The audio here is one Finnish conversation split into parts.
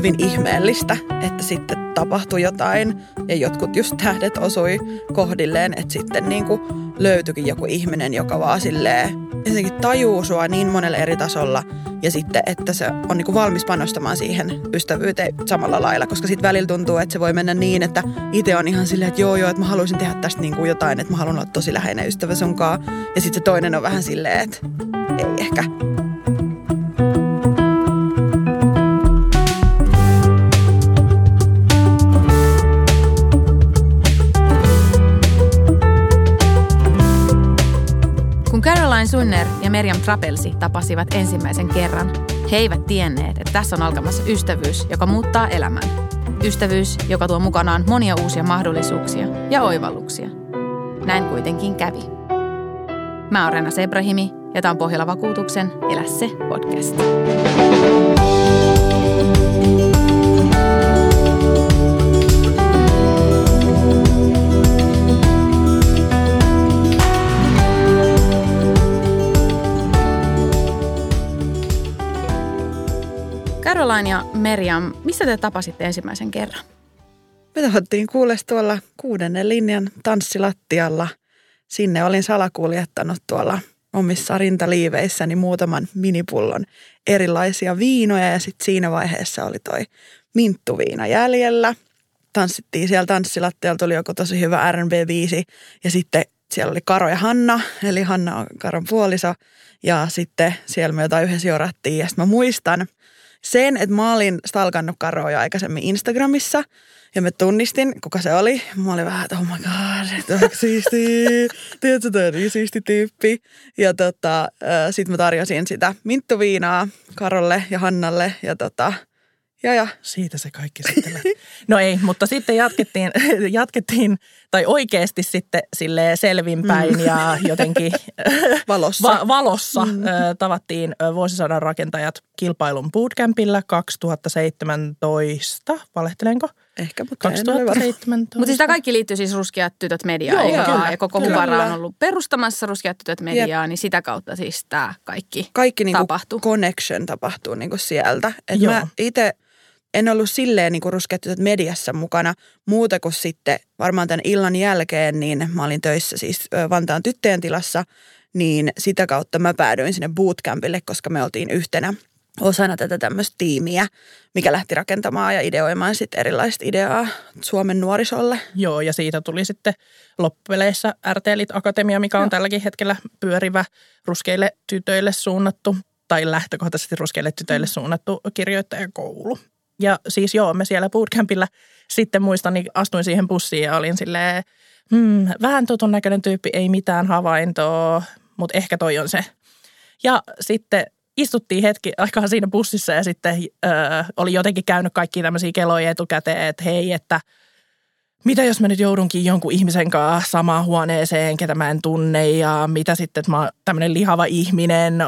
hyvin ihmeellistä, että sitten tapahtui jotain ja jotkut just tähdet osui kohdilleen, että sitten niin kuin löytyikin joku ihminen, joka vaan silleen jotenkin tajuu sua niin monella eri tasolla ja sitten, että se on niin kuin valmis panostamaan siihen ystävyyteen samalla lailla, koska sitten välillä tuntuu, että se voi mennä niin, että itse on ihan silleen, että joo joo, että mä haluaisin tehdä tästä niin kuin jotain, että mä haluan olla tosi läheinen ystävä sunkaan ja sitten se toinen on vähän silleen, että ei ehkä. Kun Caroline Sunner ja Meriam Trapelsi tapasivat ensimmäisen kerran, he eivät tienneet, että tässä on alkamassa ystävyys, joka muuttaa elämän. Ystävyys, joka tuo mukanaan monia uusia mahdollisuuksia ja oivalluksia. Näin kuitenkin kävi. Mä oon Rena Sebrahimi ja tämä on Pohjola Vakuutuksen Elä se podcast. Caroline ja Meriam, missä te tapasitte ensimmäisen kerran? Me tahdottiin kuules tuolla kuudennen linjan tanssilattialla. Sinne olin salakuljettanut tuolla omissa rintaliiveissäni muutaman minipullon erilaisia viinoja ja sitten siinä vaiheessa oli toi minttuviina jäljellä. Tanssittiin siellä tanssilattialla, tuli joku tosi hyvä R&B-biisi ja sitten siellä oli Karo ja Hanna, eli Hanna on Karon puoliso ja sitten siellä me jotain yhdessä jorattiin ja sitten mä muistan – sen, että mä olin stalkannut Karoa aikaisemmin Instagramissa ja mä tunnistin, kuka se oli. Mä olin vähän, että oh my god, tämä on siisti. Tiedätkö, tämä on niin siisti tyyppi. Ja tota, sitten mä tarjosin sitä minttuviinaa Karolle ja Hannalle ja tota, ja, ja. Siitä se kaikki sitten lähti. No ei, mutta sitten jatkettiin, jatkettiin tai oikeasti sitten sille selvinpäin mm. ja jotenkin valossa, va- valossa mm. tavattiin vuosisadan rakentajat kilpailun bootcampilla 2017, valehtelenko? Ehkä, mutta 2017. Mutta siis tämä kaikki liittyy siis Ruskeat tytöt mediaan Joo, ja, kyllä, ja koko kyllä. Huvara on ollut perustamassa Ruskeat tytöt mediaa, niin sitä kautta siis tämä kaikki, Kaikki niinku tapahtuu. connection tapahtuu niinku sieltä. Et Joo. mä itse en ollut silleen ruskeat tytöt mediassa mukana muuta kuin sitten varmaan tämän illan jälkeen, niin mä olin töissä siis Vantaan tyttöjen tilassa, niin sitä kautta mä päädyin sinne bootcampille, koska me oltiin yhtenä osana tätä tämmöistä tiimiä, mikä lähti rakentamaan ja ideoimaan sitten erilaista ideaa Suomen nuorisolle. Joo, ja siitä tuli sitten loppupeleissä RTLit Akatemia, mikä on Joo. tälläkin hetkellä pyörivä ruskeille tytöille suunnattu, tai lähtökohtaisesti ruskeille tytöille Mm. suunnattu kirjoittajakoulu. Ja siis joo, me siellä bootcampilla sitten muistan, niin astuin siihen bussiin ja olin silleen, hmm, vähän tutun näköinen tyyppi, ei mitään havaintoa, mutta ehkä toi on se. Ja sitten istuttiin hetki aikaa siinä bussissa ja sitten öö, oli jotenkin käynyt kaikki tämmöisiä keloja etukäteen, että hei, että mitä jos mä nyt joudunkin jonkun ihmisen kanssa samaan huoneeseen, ketä mä en tunne ja mitä sitten, että mä oon tämmöinen lihava ihminen,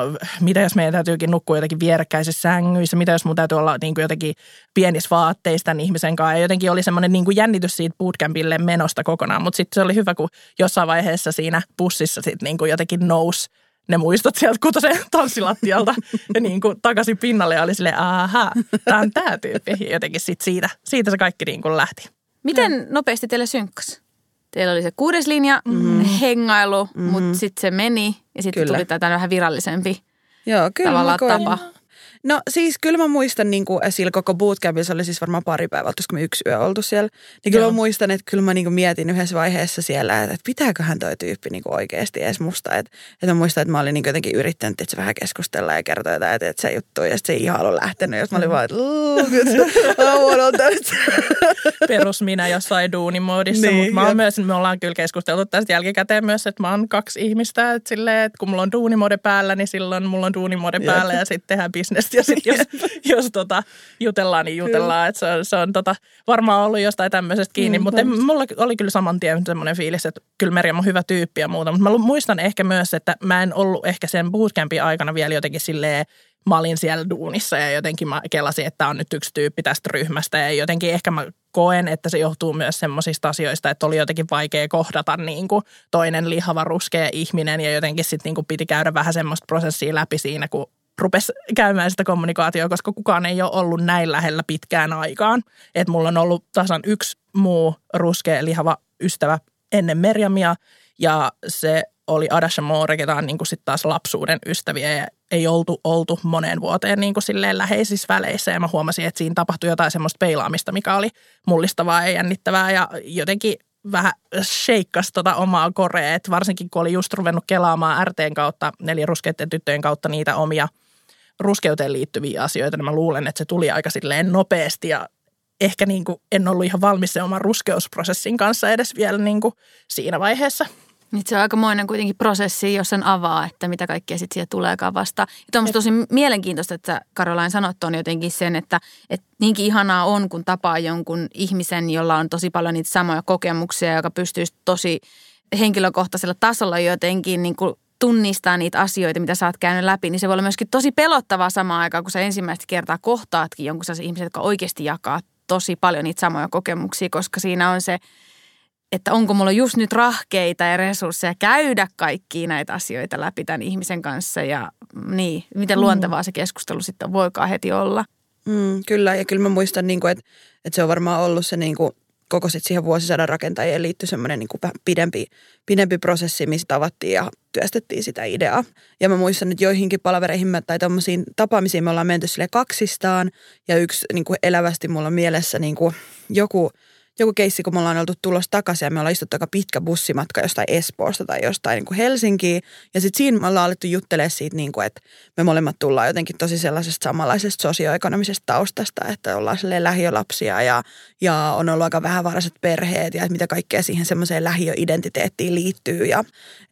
mitä jos meidän täytyykin nukkua jotenkin vierekkäisissä sängyissä, mitä jos mun täytyy olla niin kuin jotenkin pienissä vaatteissa tämän ihmisen kanssa ja jotenkin oli semmoinen niin kuin jännitys siitä bootcampille menosta kokonaan, mutta sitten se oli hyvä, kun jossain vaiheessa siinä bussissa sitten niin kuin jotenkin nousi ne muistot sieltä kutosen tanssilattialta ja niin kuin takaisin pinnalle ja oli silleen, aha, tämä on tämä tyyppi. Jotenkin sit siitä, siitä se kaikki niin kuin lähti. Miten nopeasti teille synkkas? Teillä oli se kuudes linja, mm. hengailu, mm. mutta sitten se meni ja sitten tuli tätä vähän virallisempi Joo, kyllä tavallaan tapa. No siis kyllä mä muistan, niin kuin sillä koko bootcampilla, se oli siis varmaan pari päivää, olisiko me yksi yö oltu siellä. Niin kyllä Joo. mä muistan, että kyllä mä niin kuin mietin yhdessä vaiheessa siellä, että, pitääköhän toi tyyppi niin kuin oikeasti edes musta. Että, että mä muistan, että mä olin niin kuin jotenkin yrittänyt että se vähän keskustella ja kertoa jotain, että, että se juttu ja sitten se ei ihan ollut lähtenyt. Ja sit mä olin vaan, että perus minä jossain duunimoodissa, Niin, mutta mä oon myös, me ollaan kyllä keskusteltu tästä jälkikäteen myös, että mä oon kaksi ihmistä, että, silleen, että kun mulla on duunimode päällä, niin silloin mulla on duunimode päällä ja sitten tehdään bisnestä ja sitten jos, jos tota, jutellaan, niin jutellaan, että se on, se on tota, varmaan ollut jostain tämmöisestä kiinni, Mm, mutta en, mulla oli kyllä saman tien semmoinen fiilis, että kyllä Merja on hyvä tyyppi ja muuta, mutta mä muistan ehkä myös, että mä en ollut ehkä sen bootcampin aikana vielä jotenkin silleen, mä olin siellä duunissa ja jotenkin mä kelasin, että on nyt yksi tyyppi tästä ryhmästä. Ja jotenkin ehkä mä koen, että se johtuu myös semmoisista asioista, että oli jotenkin vaikea kohdata niin kuin toinen lihava ruskea ihminen ja jotenkin sitten niin kuin piti käydä vähän semmoista prosessia läpi siinä, kun rupesi käymään sitä kommunikaatioa, koska kukaan ei ole ollut näin lähellä pitkään aikaan. Että mulla on ollut tasan yksi muu ruskea lihava ystävä ennen Merjamia ja se oli Adasha Moore, ketä on niin kuin sit taas lapsuuden ystäviä ja ei oltu, oltu moneen vuoteen niin kuin silleen läheisissä väleissä. Ja mä huomasin, että siinä tapahtui jotain semmoista peilaamista, mikä oli mullistavaa ja jännittävää ja jotenkin vähän sheikkasi tota omaa korea, että varsinkin kun oli just ruvennut kelaamaan RTn kautta, eli ruskeiden tyttöjen kautta niitä omia ruskeuteen liittyviä asioita, niin mä luulen, että se tuli aika silleen nopeasti ja ehkä niin kuin en ollut ihan valmis sen oman ruskeusprosessin kanssa edes vielä niin kuin siinä vaiheessa. Nyt se on aikamoinen kuitenkin prosessi, jos sen avaa, että mitä kaikkea sitten siihen tuleekaan vasta. Ja on tosi mielenkiintoista, että Karolain sanot on jotenkin sen, että, että niinkin ihanaa on, kun tapaa jonkun ihmisen, jolla on tosi paljon niitä samoja kokemuksia, joka pystyy tosi henkilökohtaisella tasolla jotenkin niin kuin tunnistaa niitä asioita, mitä sä oot käynyt läpi, niin se voi olla myöskin tosi pelottavaa samaan aikaan, kun sä ensimmäistä kertaa kohtaatkin jonkun sellaisen ihmisen, jotka oikeasti jakaa tosi paljon niitä samoja kokemuksia, koska siinä on se – että onko mulla just nyt rahkeita ja resursseja käydä kaikkia näitä asioita läpi tämän ihmisen kanssa ja niin, miten mm. luontevaa se keskustelu sitten voikaan heti olla. Mm, kyllä, ja kyllä mä muistan, niin kuin, että, että se on varmaan ollut se niin kuin, koko sit siihen vuosisadan rakentajien liittyy semmoinen niin kuin pidempi, pidempi prosessi, missä tavattiin ja työstettiin sitä ideaa. Ja mä muistan, että joihinkin palavereihin tai tuommoisiin tapaamisiin me ollaan menty sille kaksistaan ja yksi niin kuin elävästi mulla on mielessä niin kuin joku – joku keissi, kun me ollaan oltu tulossa takaisin ja me ollaan istuttu aika pitkä bussimatka jostain Espoosta tai jostain niin kuin Helsinkiin. Ja sitten siinä me ollaan alettu juttelemaan siitä, niin kuin, että me molemmat tullaan jotenkin tosi sellaisesta samanlaisesta sosioekonomisesta taustasta, että ollaan lähiölapsia ja, ja on ollut aika vähävaraiset perheet ja että mitä kaikkea siihen semmoiseen lähiöidentiteettiin liittyy. Ja,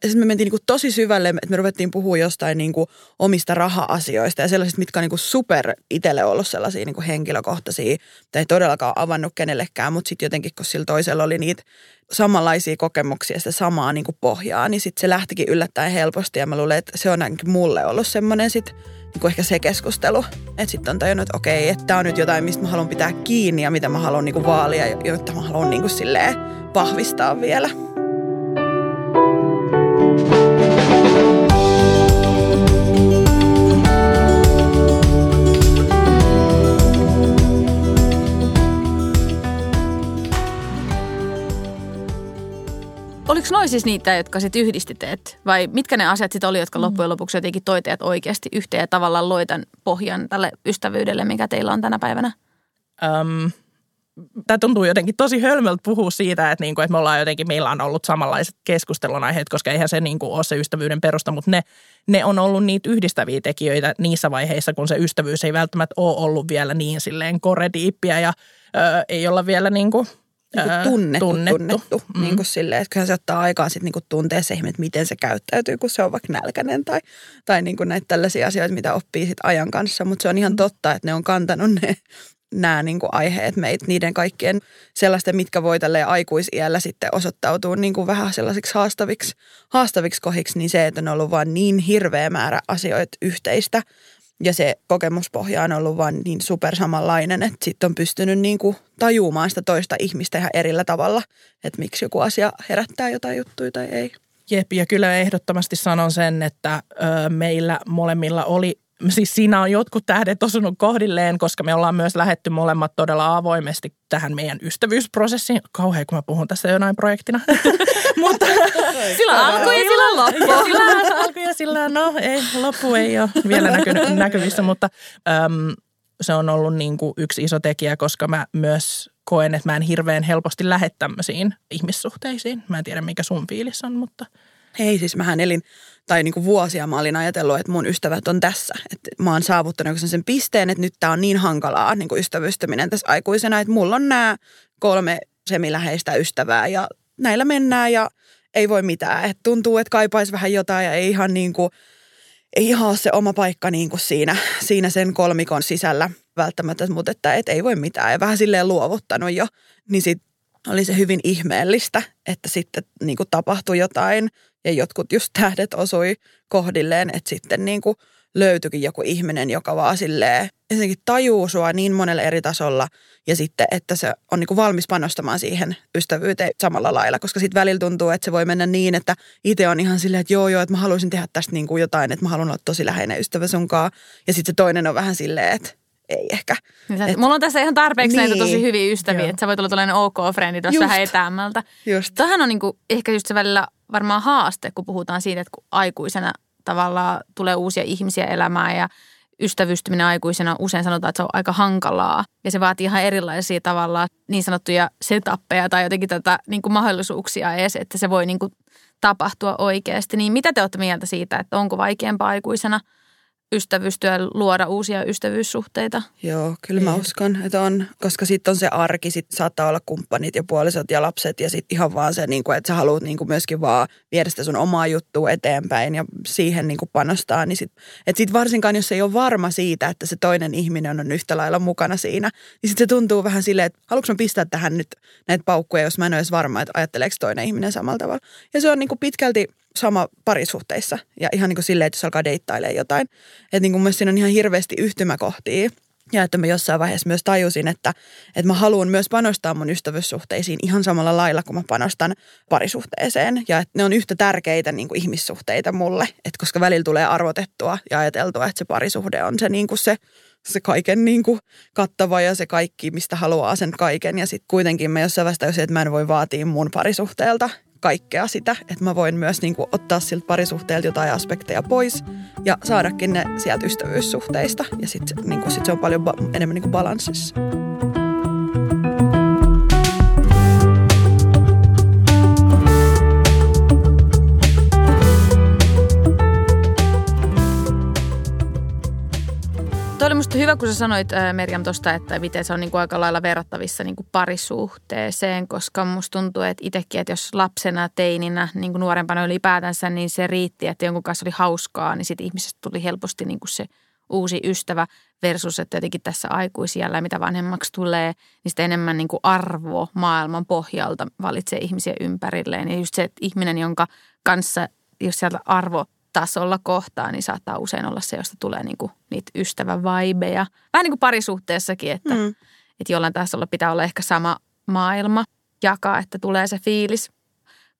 ja sitten me mentiin niin kuin tosi syvälle, että me ruvettiin puhua jostain niin kuin omista raha-asioista ja sellaisista, mitkä on niin kuin super itselle ollut sellaisia niin kuin henkilökohtaisia, tai ei todellakaan avannut kenellekään, mutta sitten jotenkin, kun sillä toisella oli niitä samanlaisia kokemuksia, sitä samaa niin kuin pohjaa, niin sitten se lähtikin yllättäen helposti. Ja mä luulen, että se on ainakin mulle ollut semmoinen sitten niin ehkä se keskustelu. Että sitten on tajunnut, että okei, että tämä on nyt jotain, mistä mä haluan pitää kiinni ja mitä mä haluan niin kuin vaalia, jotta mä haluan niin kuin silleen vahvistaa vielä. Oliko noin siis niitä, jotka sitten yhdisti teet? Vai mitkä ne asiat sitten oli, jotka mm. loppujen lopuksi jotenkin toi teet oikeasti yhteen ja tavallaan loitan pohjan tälle ystävyydelle, mikä teillä on tänä päivänä? Um, tämä tuntuu jotenkin tosi hölmöltä puhua siitä, että, niinku, että me ollaan jotenkin, meillä on ollut samanlaiset keskustelun aiheet, koska eihän se niinku ole se ystävyyden perusta, mutta ne, ne on ollut niitä yhdistäviä tekijöitä niissä vaiheissa, kun se ystävyys ei välttämättä ole ollut vielä niin silleen korediippiä ja ö, ei olla vielä niinku – niin kuin tunnettu, tunnettu. tunnettu. Mm. Niin kuin silleen, että se ottaa aikaa sitten niin kuin tuntea se että miten se käyttäytyy, kun se on vaikka nälkäinen tai, tai niin kuin näitä tällaisia asioita, mitä oppii sit ajan kanssa. Mutta se on ihan mm. totta, että ne on kantanut ne nämä niin kuin aiheet meitä, niiden kaikkien sellaisten, mitkä voi tälle aikuisiällä sitten osoittautua niin kuin vähän sellaisiksi haastaviksi, haastaviksi kohiksi, niin se, että on ollut vain niin hirveä määrä asioita yhteistä, ja se kokemuspohja on ollut vaan niin super samanlainen, että sitten on pystynyt niin kuin tajumaan sitä toista ihmistä ihan erillä tavalla, että miksi joku asia herättää jotain juttuja tai ei. Jep, ja kyllä ehdottomasti sanon sen, että ö, meillä molemmilla oli siis siinä on jotkut tähdet osunut kohdilleen, koska me ollaan myös lähetty molemmat todella avoimesti tähän meidän ystävyysprosessiin. Kauhean, kun mä puhun tässä jonain projektina. Mutta sillä alkoi ja sillä loppu. Sillä alkoi ja sillä, no ei, loppu ei ole vielä näky, näkyvissä, mutta äm, se on ollut niin kuin yksi iso tekijä, koska mä myös koen, että mä en hirveän helposti lähde tämmöisiin ihmissuhteisiin. Mä en tiedä, mikä sun fiilis on, mutta – Hei, siis mähän elin, tai niin kuin vuosia mä olin ajatellut, että mun ystävät on tässä. Että mä oon saavuttanut sen pisteen, että nyt tää on niin hankalaa niin kuin ystävystyminen tässä aikuisena, että mulla on nämä kolme semiläheistä ystävää ja näillä mennään ja ei voi mitään. Et tuntuu, että kaipaisi vähän jotain ja ei ihan niin kuin, ei ihan ole se oma paikka niin kuin siinä, siinä sen kolmikon sisällä välttämättä, mutta että et ei voi mitään ja vähän silleen luovuttanut jo. Niin sitten oli se hyvin ihmeellistä, että sitten niin kuin tapahtui jotain ja jotkut just tähdet osui kohdilleen, että sitten niin kuin löytyikin joku ihminen, joka vaan silleen ensinnäkin tajuu sua niin monella eri tasolla ja sitten, että se on niin kuin valmis panostamaan siihen ystävyyteen samalla lailla, koska sitten välillä tuntuu, että se voi mennä niin, että itse on ihan silleen, että joo joo, että mä haluaisin tehdä tästä niin kuin jotain, että mä haluan olla tosi läheinen ystävä sunkaan. Ja sitten se toinen on vähän silleen, että ei ehkä. Niin et, Mulla on tässä ihan tarpeeksi niin, näitä tosi niin. hyviä ystäviä, että sä voit olla tällainen ok-frendi tuossa vähän etäämmältä. Just. Tähän on niinku ehkä just se välillä varmaan haaste, kun puhutaan siitä, että kun aikuisena tavallaan tulee uusia ihmisiä elämään ja ystävystyminen aikuisena usein sanotaan, että se on aika hankalaa. Ja se vaatii ihan erilaisia tavallaan niin sanottuja setappeja tai jotenkin tätä niin kuin mahdollisuuksia edes, että se voi niin kuin tapahtua oikeasti. Niin mitä te olette mieltä siitä, että onko vaikeampaa aikuisena – ystävystyä, luoda uusia ystävyyssuhteita. Joo, kyllä mä uskon, että on, koska sitten on se arki, sitten saattaa olla kumppanit ja puolisot ja lapset ja sitten ihan vaan se, niin kuin, että sä haluat niin kuin myöskin vaan viedä sitä sun omaa juttua eteenpäin ja siihen niin kuin panostaa. Niin sit, että sitten varsinkaan, jos ei ole varma siitä, että se toinen ihminen on yhtä lailla mukana siinä, niin sitten se tuntuu vähän silleen, että haluatko mä pistää tähän nyt näitä paukkuja, jos mä en ole edes varma, että ajatteleeko toinen ihminen samalla tavalla. Ja se on niin kuin pitkälti sama parisuhteissa ja ihan niin kuin silleen, että jos alkaa deittailemaan jotain. Että niin kuin siinä on ihan hirveästi yhtymäkohtia. Ja että mä jossain vaiheessa myös tajusin, että, että mä haluan myös panostaa mun ystävyyssuhteisiin ihan samalla lailla, kun mä panostan parisuhteeseen. Ja että ne on yhtä tärkeitä niin kuin ihmissuhteita mulle, että koska välillä tulee arvotettua ja ajateltua, että se parisuhde on se, niin kuin se, se kaiken niin kuin kattava ja se kaikki, mistä haluaa sen kaiken. Ja sitten kuitenkin mä jossain vaiheessa että mä en voi vaatia mun parisuhteelta kaikkea sitä, että mä voin myös niin kuin ottaa siltä parisuhteelta jotain aspekteja pois ja saadakin ne sieltä ystävyyssuhteista. Ja sitten niin sit se on paljon ba- enemmän niin kuin balanssissa. Musta hyvä, kun sä sanoit äh, Merjam tuosta, että miten se on niin kuin aika lailla verrattavissa niin kuin parisuhteeseen, koska musta tuntuu, että itsekin, että jos lapsena, teininä, niin kuin nuorempana ylipäätänsä, niin se riitti, että jonkun kanssa oli hauskaa, niin sitten ihmisestä tuli helposti niin kuin se uusi ystävä versus, että jotenkin tässä aikuisijällä, mitä vanhemmaksi tulee, niin sitä enemmän niin kuin arvo maailman pohjalta valitsee ihmisiä ympärilleen. Ja just se, että ihminen, jonka kanssa, jos sieltä arvo tasolla kohtaa, niin saattaa usein olla se, josta tulee niinku niitä ystävän vaibeja. Vähän niin kuin parisuhteessakin, että, mm. että jollain tasolla pitää olla ehkä sama maailma jakaa, että tulee se fiilis.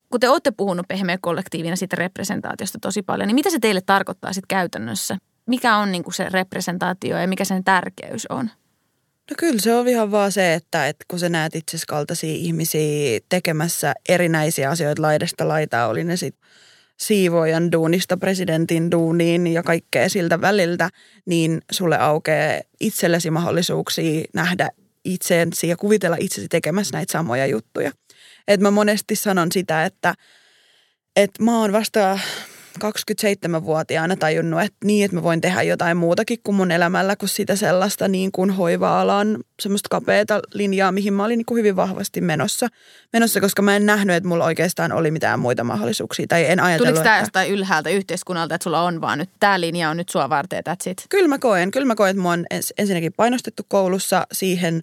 Kun te olette puhunut pehmeä kollektiivina siitä representaatiosta tosi paljon, niin mitä se teille tarkoittaa sitten käytännössä? Mikä on niinku se representaatio ja mikä sen tärkeys on? No kyllä se on ihan vaan se, että, että kun sä näet itsesi kaltaisia ihmisiä tekemässä erinäisiä asioita laidasta laitaa, oli ne sitten siivoajan duunista presidentin duuniin ja kaikkea siltä väliltä, niin sulle aukeaa itsellesi mahdollisuuksia nähdä itseensä ja kuvitella itsesi tekemässä näitä samoja juttuja. Et mä monesti sanon sitä, että, että mä oon vasta 27-vuotiaana tajunnut, että niin, että mä voin tehdä jotain muutakin kuin mun elämällä kuin sitä sellaista niin kuin hoiva-alan semmoista kapeata linjaa, mihin mä olin niin kuin hyvin vahvasti menossa, menossa, koska mä en nähnyt, että mulla oikeastaan oli mitään muita mahdollisuuksia tai en ajatellut, Tuliko tämä että... jostain ylhäältä yhteiskunnalta, että sulla on vaan nyt tämä linja on nyt sua varten, that's it? Kyllä mä koen, kyllä mä koen, että mua on ensinnäkin painostettu koulussa siihen,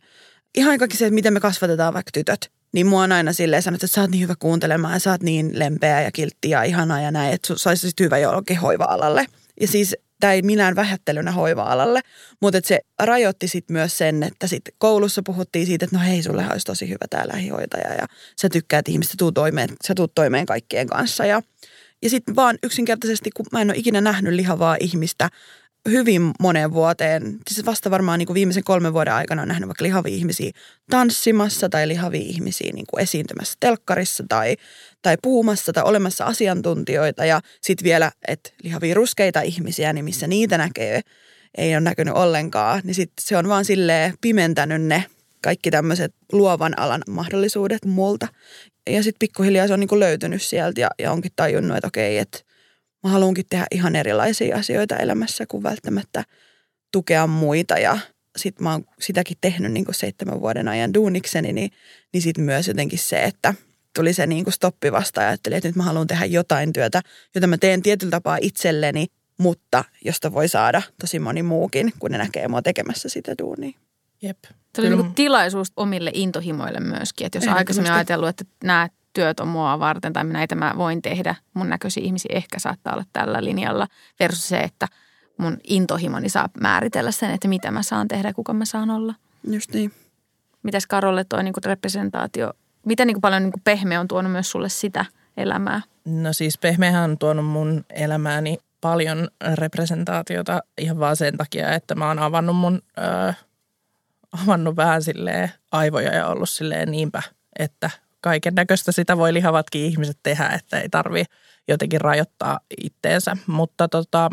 ihan kaikki se, että miten me kasvatetaan vaikka tytöt niin mua on aina silleen sanottu, että sä oot niin hyvä kuuntelemaan ja sä oot niin lempeä ja kiltti ja ihanaa ja näin, että sä olisit hyvä jollakin hoiva-alalle. Ja siis tämä ei millään vähättelynä hoiva-alalle, mutta se rajoitti sitten myös sen, että sit koulussa puhuttiin siitä, että no hei, sulle olisi tosi hyvä tämä lähihoitaja ja sä tykkäät ihmistä, tuu toimeen, sä tuut toimeen kaikkien kanssa ja ja sitten vaan yksinkertaisesti, kun mä en ole ikinä nähnyt lihavaa ihmistä hyvin moneen vuoteen, siis vasta varmaan niin kuin viimeisen kolmen vuoden aikana on nähnyt vaikka lihavia ihmisiä tanssimassa tai lihavia ihmisiä niin kuin esiintymässä telkkarissa tai, tai puhumassa tai olemassa asiantuntijoita. Ja sitten vielä, että lihavia ruskeita ihmisiä, niin missä niitä näkee, ei ole näkynyt ollenkaan, niin sitten se on vaan silleen pimentänyt ne kaikki tämmöiset luovan alan mahdollisuudet multa. Ja sitten pikkuhiljaa se on niin kuin löytynyt sieltä ja, ja onkin tajunnut, että okei, että mä haluankin tehdä ihan erilaisia asioita elämässä kuin välttämättä tukea muita ja sitten mä oon sitäkin tehnyt niin kuin seitsemän vuoden ajan duunikseni, niin, niin sitten myös jotenkin se, että tuli se niin kuin stoppi vasta ja ajattelin, että nyt mä haluan tehdä jotain työtä, jota mä teen tietyllä tapaa itselleni, mutta josta voi saada tosi moni muukin, kun ne näkee mua tekemässä sitä duunia. Jep. Se oli niin tilaisuus omille intohimoille myöskin. Että jos aikaisemmin ajatellut, että nämä työt on mua varten tai näitä mä voin tehdä. Mun näköisiä ihmisiä ehkä saattaa olla tällä linjalla versus se, että mun intohimoni saa määritellä sen, että mitä mä saan tehdä ja kuka mä saan olla. Just niin. Mitäs Karolle toi niin representaatio, miten niin paljon niin pehmeä on tuonut myös sulle sitä elämää? No siis pehmeähän on tuonut mun elämääni paljon representaatiota ihan vaan sen takia, että mä oon avannut mun, äh, avannut vähän silleen aivoja ja ollut silleen niinpä, että kaiken näköistä. Sitä voi lihavatkin ihmiset tehdä, että ei tarvi jotenkin rajoittaa itteensä. Mutta tota,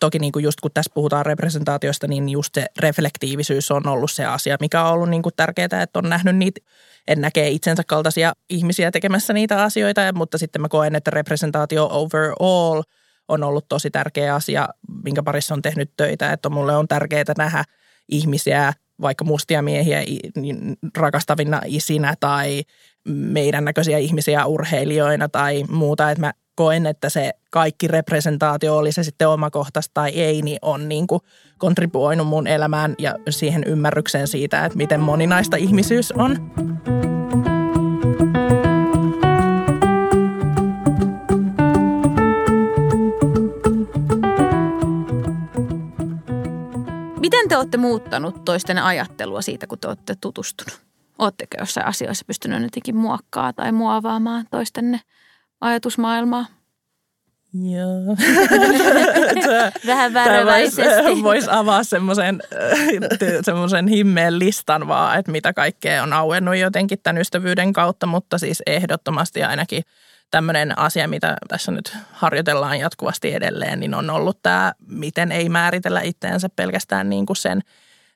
toki niin kuin just kun tässä puhutaan representaatiosta, niin just se reflektiivisyys on ollut se asia, mikä on ollut niin kuin tärkeää, että on nähnyt niitä, en näkee itsensä kaltaisia ihmisiä tekemässä niitä asioita, mutta sitten mä koen, että representaatio overall on ollut tosi tärkeä asia, minkä parissa on tehnyt töitä, että mulle on tärkeää nähdä ihmisiä, vaikka mustia miehiä niin rakastavina isinä tai meidän näköisiä ihmisiä urheilijoina tai muuta, että mä koen, että se kaikki representaatio, oli se sitten omakohtaista tai ei, niin on niin kuin kontribuoinut mun elämään ja siihen ymmärrykseen siitä, että miten moninaista ihmisyys on. Miten te olette muuttanut toisten ajattelua siitä, kun te olette tutustunut? Oletteko jossain asioissa pystynyt jotenkin muokkaa tai muovaamaan toistenne ajatusmaailmaa? Joo. Vähän varovaisesti. Voisi avaa semmoisen, semmoisen himmeen listan vaan, että mitä kaikkea on auennut jotenkin tämän ystävyyden kautta, mutta siis ehdottomasti ainakin tämmöinen asia, mitä tässä nyt harjoitellaan jatkuvasti edelleen, niin on ollut tämä, miten ei määritellä itseänsä pelkästään niin kuin sen,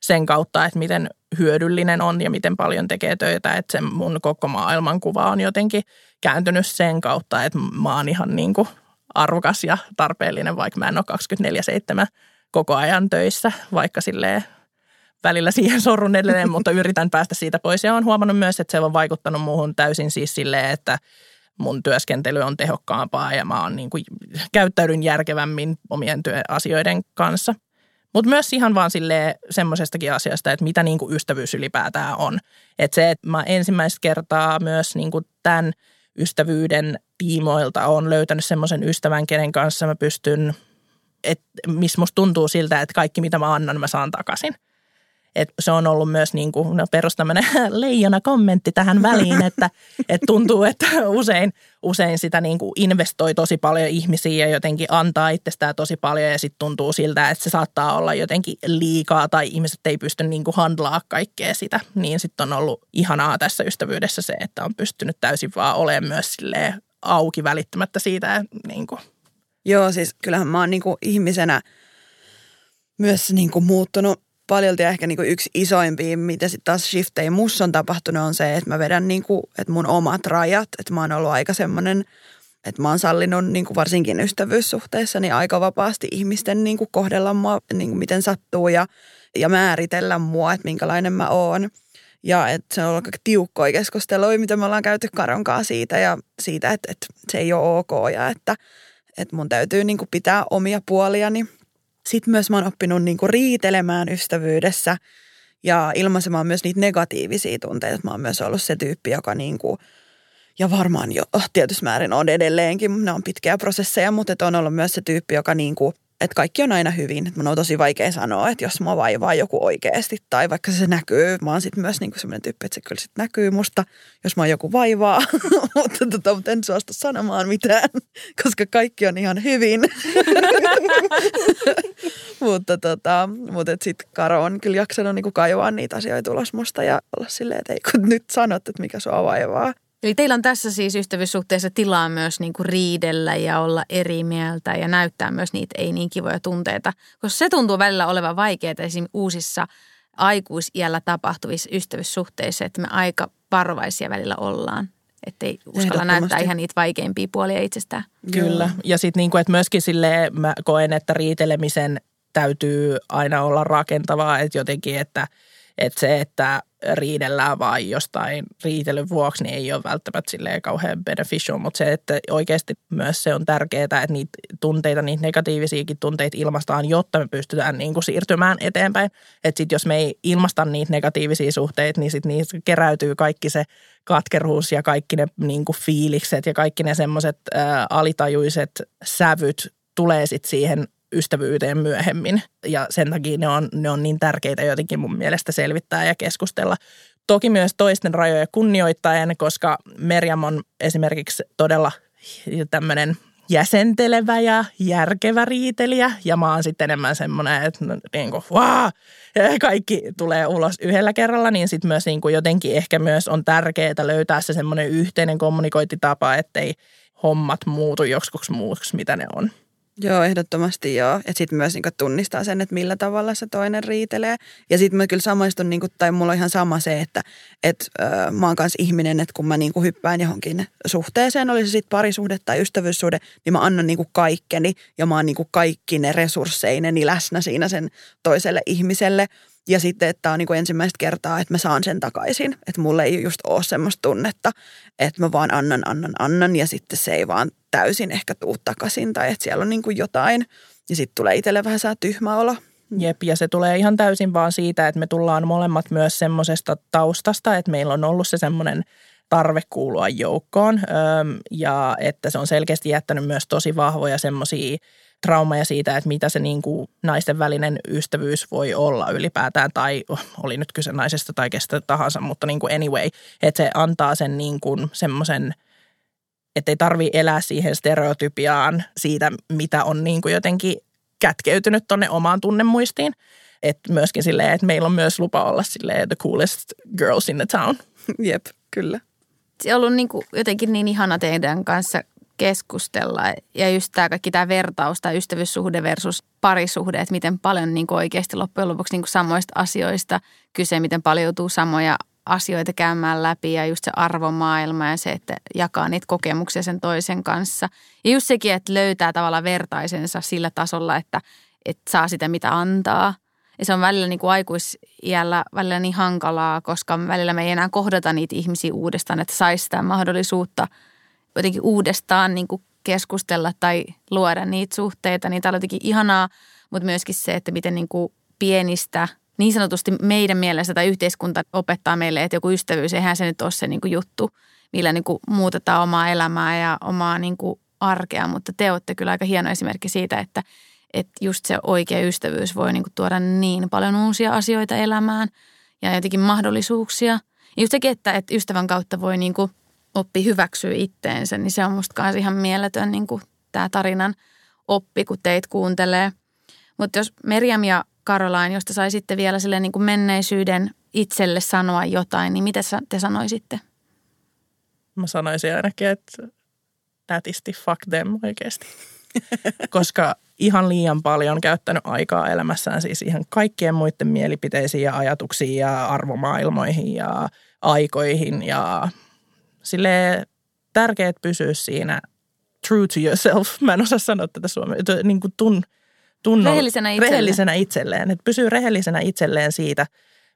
sen kautta, että miten hyödyllinen on ja miten paljon tekee töitä, että se mun koko maailmankuva on jotenkin kääntynyt sen kautta, että mä oon ihan niin kuin arvokas ja tarpeellinen, vaikka mä en ole 24-7 koko ajan töissä, vaikka silleen välillä siihen sorrun edelleen, mutta yritän päästä siitä pois. Ja olen huomannut myös, että se on vaikuttanut muuhun täysin siis silleen, että mun työskentely on tehokkaampaa ja mä oon niin kuin, käyttäydyn järkevämmin omien työasioiden kanssa. Mutta myös ihan vaan semmoisestakin asiasta, että mitä niin kuin ystävyys ylipäätään on. Että se, että mä ensimmäistä kertaa myös niin kuin tämän ystävyyden tiimoilta on löytänyt semmoisen ystävän, kenen kanssa mä pystyn, että missä musta tuntuu siltä, että kaikki mitä mä annan, mä saan takaisin – et se on ollut myös niin kuin, no perus leijona kommentti tähän väliin, että et tuntuu, että usein, usein sitä niin kuin investoi tosi paljon ihmisiä ja jotenkin antaa itsestään tosi paljon ja sitten tuntuu siltä, että se saattaa olla jotenkin liikaa tai ihmiset ei pysty niin kuin handlaa kaikkea sitä. Niin sitten on ollut ihanaa tässä ystävyydessä se, että on pystynyt täysin vaan olemaan myös auki välittämättä siitä. Niin kuin. Joo, siis kyllähän mä oon niin kuin ihmisenä myös niin kuin muuttunut paljolti ehkä niinku yksi isoimpia, mitä sitten taas shiftei mussa on tapahtunut, on se, että mä vedän niinku, että mun omat rajat, että mä oon ollut aika semmoinen, että mä oon sallinut niinku varsinkin ystävyyssuhteissa niin aika vapaasti ihmisten niinku kohdella mua, niinku miten sattuu ja, ja määritellä mua, että minkälainen mä oon. Ja että se on ollut aika tiukkoja keskusteluja, mitä me ollaan käyty Karonkaa siitä ja siitä, että, että se ei ole ok ja että, että mun täytyy niinku pitää omia puoliani sitten myös mä oon oppinut niinku riitelemään ystävyydessä ja ilmaisemaan myös niitä negatiivisia tunteita. Mä oon myös ollut se tyyppi, joka niinku, ja varmaan jo tietyssä määrin on edelleenkin, ne on pitkiä prosesseja, mutta on ollut myös se tyyppi, joka niinku että kaikki on aina hyvin. Mun on tosi vaikea sanoa, että jos mua vaivaa joku oikeasti tai vaikka se näkyy. Mä oon sitten myös niinku sellainen tyyppi, että se kyllä sitten näkyy musta, jos mä joku vaivaa. mutta, tota, mutta en suostu sanomaan mitään, koska kaikki on ihan hyvin. mutta tota, mutta sitten Karo on kyllä jaksanut niinku kaivaa niitä asioita ulos musta ja olla silleen, että ei kun nyt sanot, että mikä sua vaivaa. Eli teillä on tässä siis ystävyyssuhteessa tilaa myös niin kuin riidellä ja olla eri mieltä ja näyttää myös niitä ei niin kivoja tunteita. Koska se tuntuu välillä olevan vaikeaa esimerkiksi uusissa aikuisiällä tapahtuvissa ystävyyssuhteissa, että me aika varovaisia välillä ollaan. Että ei uskalla näyttää ihan niitä vaikeimpia puolia itsestään. Kyllä. Ja sitten niin kuin, että myöskin sille mä koen, että riitelemisen täytyy aina olla rakentavaa. Että jotenkin, että, että se, että riidellään vaan jostain riitelyn vuoksi, niin ei ole välttämättä silleen kauhean beneficial, mutta se, että oikeasti myös se on tärkeää, että niitä tunteita, niitä negatiivisiakin tunteita ilmastaan, jotta me pystytään niin kuin siirtymään eteenpäin. Että sitten jos me ei ilmasta niitä negatiivisia suhteita, niin sitten niissä keräytyy kaikki se katkeruus ja kaikki ne niin kuin fiilikset ja kaikki ne semmoiset alitajuiset sävyt tulee sitten siihen ystävyyteen myöhemmin. Ja sen takia ne on, ne on niin tärkeitä jotenkin mun mielestä selvittää ja keskustella. Toki myös toisten rajoja kunnioittaen, koska Merjam on esimerkiksi todella tämmöinen jäsentelevä ja järkevä riitelijä. Ja mä oon sitten enemmän semmoinen, että no, niin kuin, wow, kaikki tulee ulos yhdellä kerralla, niin sitten myös niin kuin jotenkin ehkä myös on tärkeää löytää se semmoinen yhteinen kommunikointitapa, ettei hommat muutu joksikuksi muuksi, mitä ne on. Joo, ehdottomasti joo. Ja sitten myös niinku tunnistaa sen, että millä tavalla se toinen riitelee. Ja sitten mä kyllä samaistun, niinku, tai mulla on ihan sama se, että et, ö, mä oon kanssa ihminen, että kun mä niinku hyppään johonkin suhteeseen, oli se sitten parisuhde tai ystävyyssuhde, niin mä annan niinku kaikkeni ja mä oon niinku kaikki ne resursseineni läsnä siinä sen toiselle ihmiselle. Ja sitten, että tämä on niin ensimmäistä kertaa, että mä saan sen takaisin. Että mulle ei just ole semmoista tunnetta, että mä vaan annan, annan, annan ja sitten se ei vaan täysin ehkä tuu takaisin tai että siellä on niin kuin jotain. Ja sitten tulee itselle vähän saa tyhmä olo. Jep, ja se tulee ihan täysin vaan siitä, että me tullaan molemmat myös semmoisesta taustasta, että meillä on ollut se semmoinen tarve kuulua joukkoon ja että se on selkeästi jättänyt myös tosi vahvoja semmoisia traumaja siitä, että mitä se niin kuin naisten välinen ystävyys voi olla ylipäätään, tai oli nyt kyse naisesta tai kestä tahansa, mutta niin kuin anyway, että se antaa sen niin kuin semmoisen, että ei tarvi elää siihen stereotypiaan siitä, mitä on niin kuin jotenkin kätkeytynyt tonne omaan tunnemuistiin. Että myöskin silleen, että meillä on myös lupa olla silleen the coolest girls in the town. Jep, kyllä. Se on ollut niin kuin jotenkin niin ihana teidän kanssa keskustella. Ja just tämä kaikki tämä vertaus, tämä ystävyyssuhde versus parisuhde, että miten paljon niin kuin oikeasti loppujen lopuksi niin kuin samoista asioista kyse, miten paljon joutuu samoja asioita käymään läpi ja just se arvomaailma ja se, että jakaa niitä kokemuksia sen toisen kanssa. Ja just sekin, että löytää tavallaan vertaisensa sillä tasolla, että, että saa sitä mitä antaa. Ja se on välillä niin kuin aikuisiällä välillä niin hankalaa, koska välillä me ei enää kohdata niitä ihmisiä uudestaan, että saisi sitä mahdollisuutta – jotenkin uudestaan niin kuin keskustella tai luoda niitä suhteita, niin tämä on jotenkin ihanaa, mutta myöskin se, että miten niin kuin pienistä, niin sanotusti meidän mielestä tai yhteiskunta opettaa meille, että joku ystävyys, eihän se nyt ole se niin kuin juttu, millä niin kuin muutetaan omaa elämää ja omaa niin kuin arkea, mutta te olette kyllä aika hieno esimerkki siitä, että, että just se oikea ystävyys voi niin kuin tuoda niin paljon uusia asioita elämään ja jotenkin mahdollisuuksia. Ja just sekin, että, että ystävän kautta voi niin kuin – oppi hyväksyä itteensä, niin se on musta myös ihan mieletön niin kuin tämä tarinan oppi, kun teit kuuntelee. Mutta jos Merjam ja Karolain, jos te saisitte vielä sille niin kuin menneisyyden itselle sanoa jotain, niin mitä te sanoisitte? Mä sanoisin ainakin, että nätisti fuck them oikeasti. Koska ihan liian paljon käyttänyt aikaa elämässään siis ihan kaikkien muiden mielipiteisiin ja ajatuksiin ja arvomaailmoihin ja aikoihin ja sille tärkeät pysyä siinä true to yourself. Mä en osaa sanoa tätä suomea. Niin kuin tun, tunno, rehellisenä, itselleen. rehellisenä itselleen. Että pysyy rehellisenä itselleen siitä,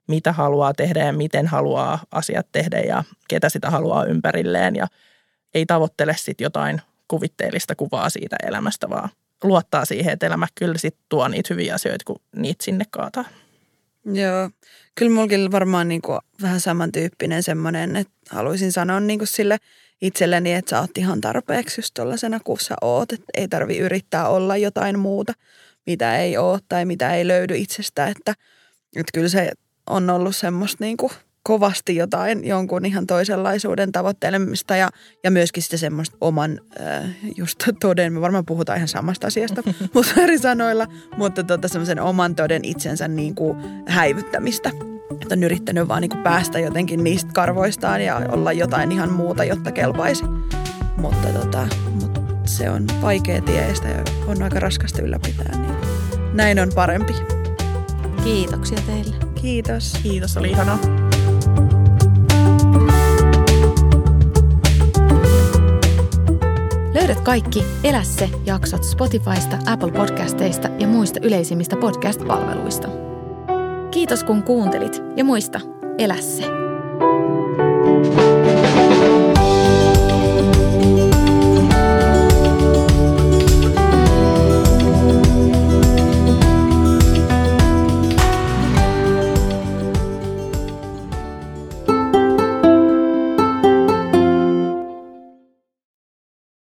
mitä haluaa tehdä ja miten haluaa asiat tehdä ja ketä sitä haluaa ympärilleen. Ja ei tavoittele sitten jotain kuvitteellista kuvaa siitä elämästä, vaan luottaa siihen, että elämä kyllä sitten tuo niitä hyviä asioita, kun niitä sinne kaataa. Joo, kyllä mulla varmaan niin kuin vähän samantyyppinen semmoinen, että haluaisin sanoa niin kuin sille itselleni, että sä oot ihan tarpeeksi just tollasena kuin sä oot. Että ei tarvi yrittää olla jotain muuta, mitä ei ole tai mitä ei löydy itsestä. Että, että kyllä se on ollut semmoista niin kuin kovasti jotain, jonkun ihan toisenlaisuuden tavoittelemista ja, ja myöskin sitten semmoista oman äh, just toden, me varmaan puhutaan ihan samasta asiasta, mutta eri sanoilla, mutta tota semmoisen oman toden itsensä niin kuin häivyttämistä. Että on yrittänyt vaan niin kuin päästä jotenkin niistä karvoistaan ja olla jotain ihan muuta, jotta kelpaisi. Mutta, tota, mutta se on vaikea tie ja on aika raskasta ylläpitää, niin näin on parempi. Kiitoksia teille. Kiitos. Kiitos, oli ihanaa. Löydät kaikki Elä se jaksot Spotifysta, Apple Podcasteista ja muista yleisimmistä podcast-palveluista. Kiitos kun kuuntelit ja muista, elä se.